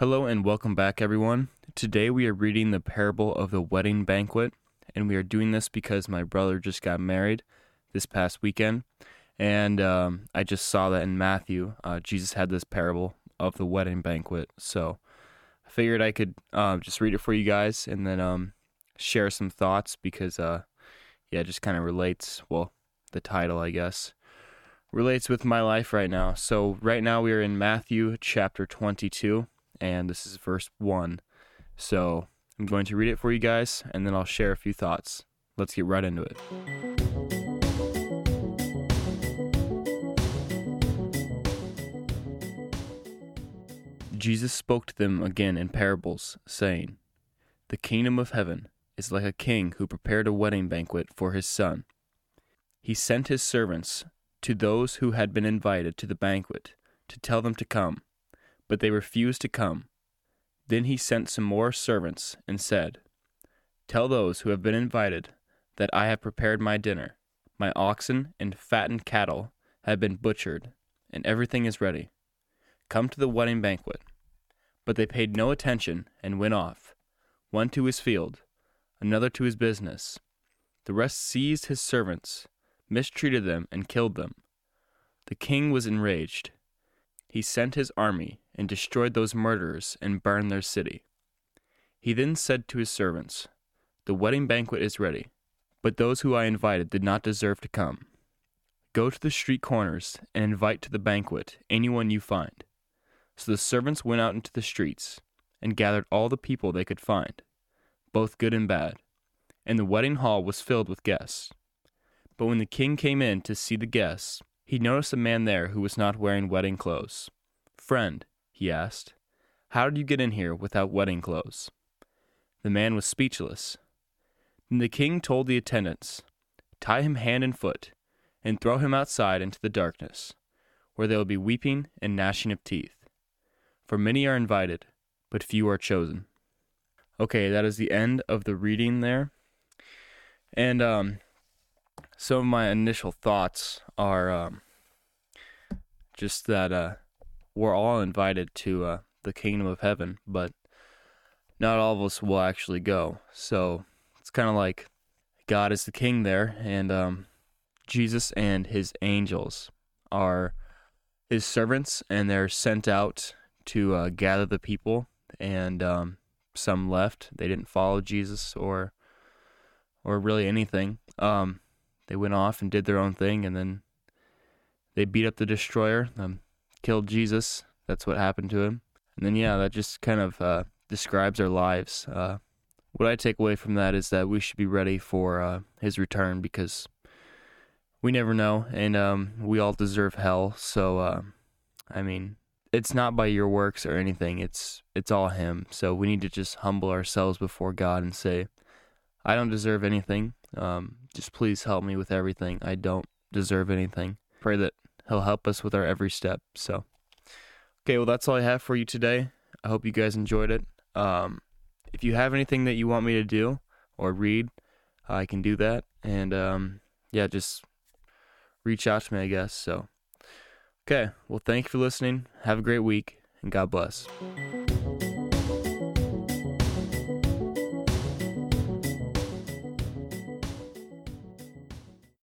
Hello and welcome back, everyone. Today we are reading the parable of the wedding banquet, and we are doing this because my brother just got married this past weekend, and um, I just saw that in Matthew, uh, Jesus had this parable of the wedding banquet. So I figured I could uh, just read it for you guys and then um, share some thoughts because, uh, yeah, it just kind of relates. Well, the title, I guess, relates with my life right now. So right now we are in Matthew chapter 22, and this is verse 1. So I'm going to read it for you guys, and then I'll share a few thoughts. Let's get right into it. Jesus spoke to them again in parables, saying, The kingdom of heaven is like a king who prepared a wedding banquet for his son. He sent his servants to those who had been invited to the banquet to tell them to come, but they refused to come. Then he sent some more servants and said, Tell those who have been invited that I have prepared my dinner. My oxen and fattened cattle have been butchered, and everything is ready. Come to the wedding banquet. But they paid no attention and went off, one to his field, another to his business. The rest seized his servants, mistreated them, and killed them. The king was enraged. He sent his army and destroyed those murderers and burned their city. He then said to his servants, The wedding banquet is ready, but those who I invited did not deserve to come. Go to the street corners and invite to the banquet anyone you find. So the servants went out into the streets and gathered all the people they could find, both good and bad, and the wedding hall was filled with guests. But when the king came in to see the guests, he noticed a man there who was not wearing wedding clothes. Friend, he asked, how did you get in here without wedding clothes? The man was speechless. Then the king told the attendants, Tie him hand and foot, and throw him outside into the darkness, where there will be weeping and gnashing of teeth. For many are invited, but few are chosen. Okay, that is the end of the reading there. And um, some of my initial thoughts are um, just that uh, we're all invited to uh, the kingdom of heaven, but not all of us will actually go. So it's kind of like God is the king there, and um, Jesus and his angels are his servants, and they're sent out to uh, gather the people. And um, some left; they didn't follow Jesus or or really anything. Um, they went off and did their own thing, and then they beat up the destroyer, um, killed Jesus. That's what happened to him. And then, yeah, that just kind of uh, describes our lives. Uh, what I take away from that is that we should be ready for uh, his return because we never know, and um, we all deserve hell. So, uh, I mean, it's not by your works or anything. It's it's all him. So we need to just humble ourselves before God and say, I don't deserve anything. Um, just please help me with everything. I don't deserve anything. Pray that He'll help us with our every step. So, okay, well, that's all I have for you today. I hope you guys enjoyed it. Um, if you have anything that you want me to do or read, I can do that. And um, yeah, just reach out to me, I guess. So, okay, well, thank you for listening. Have a great week, and God bless.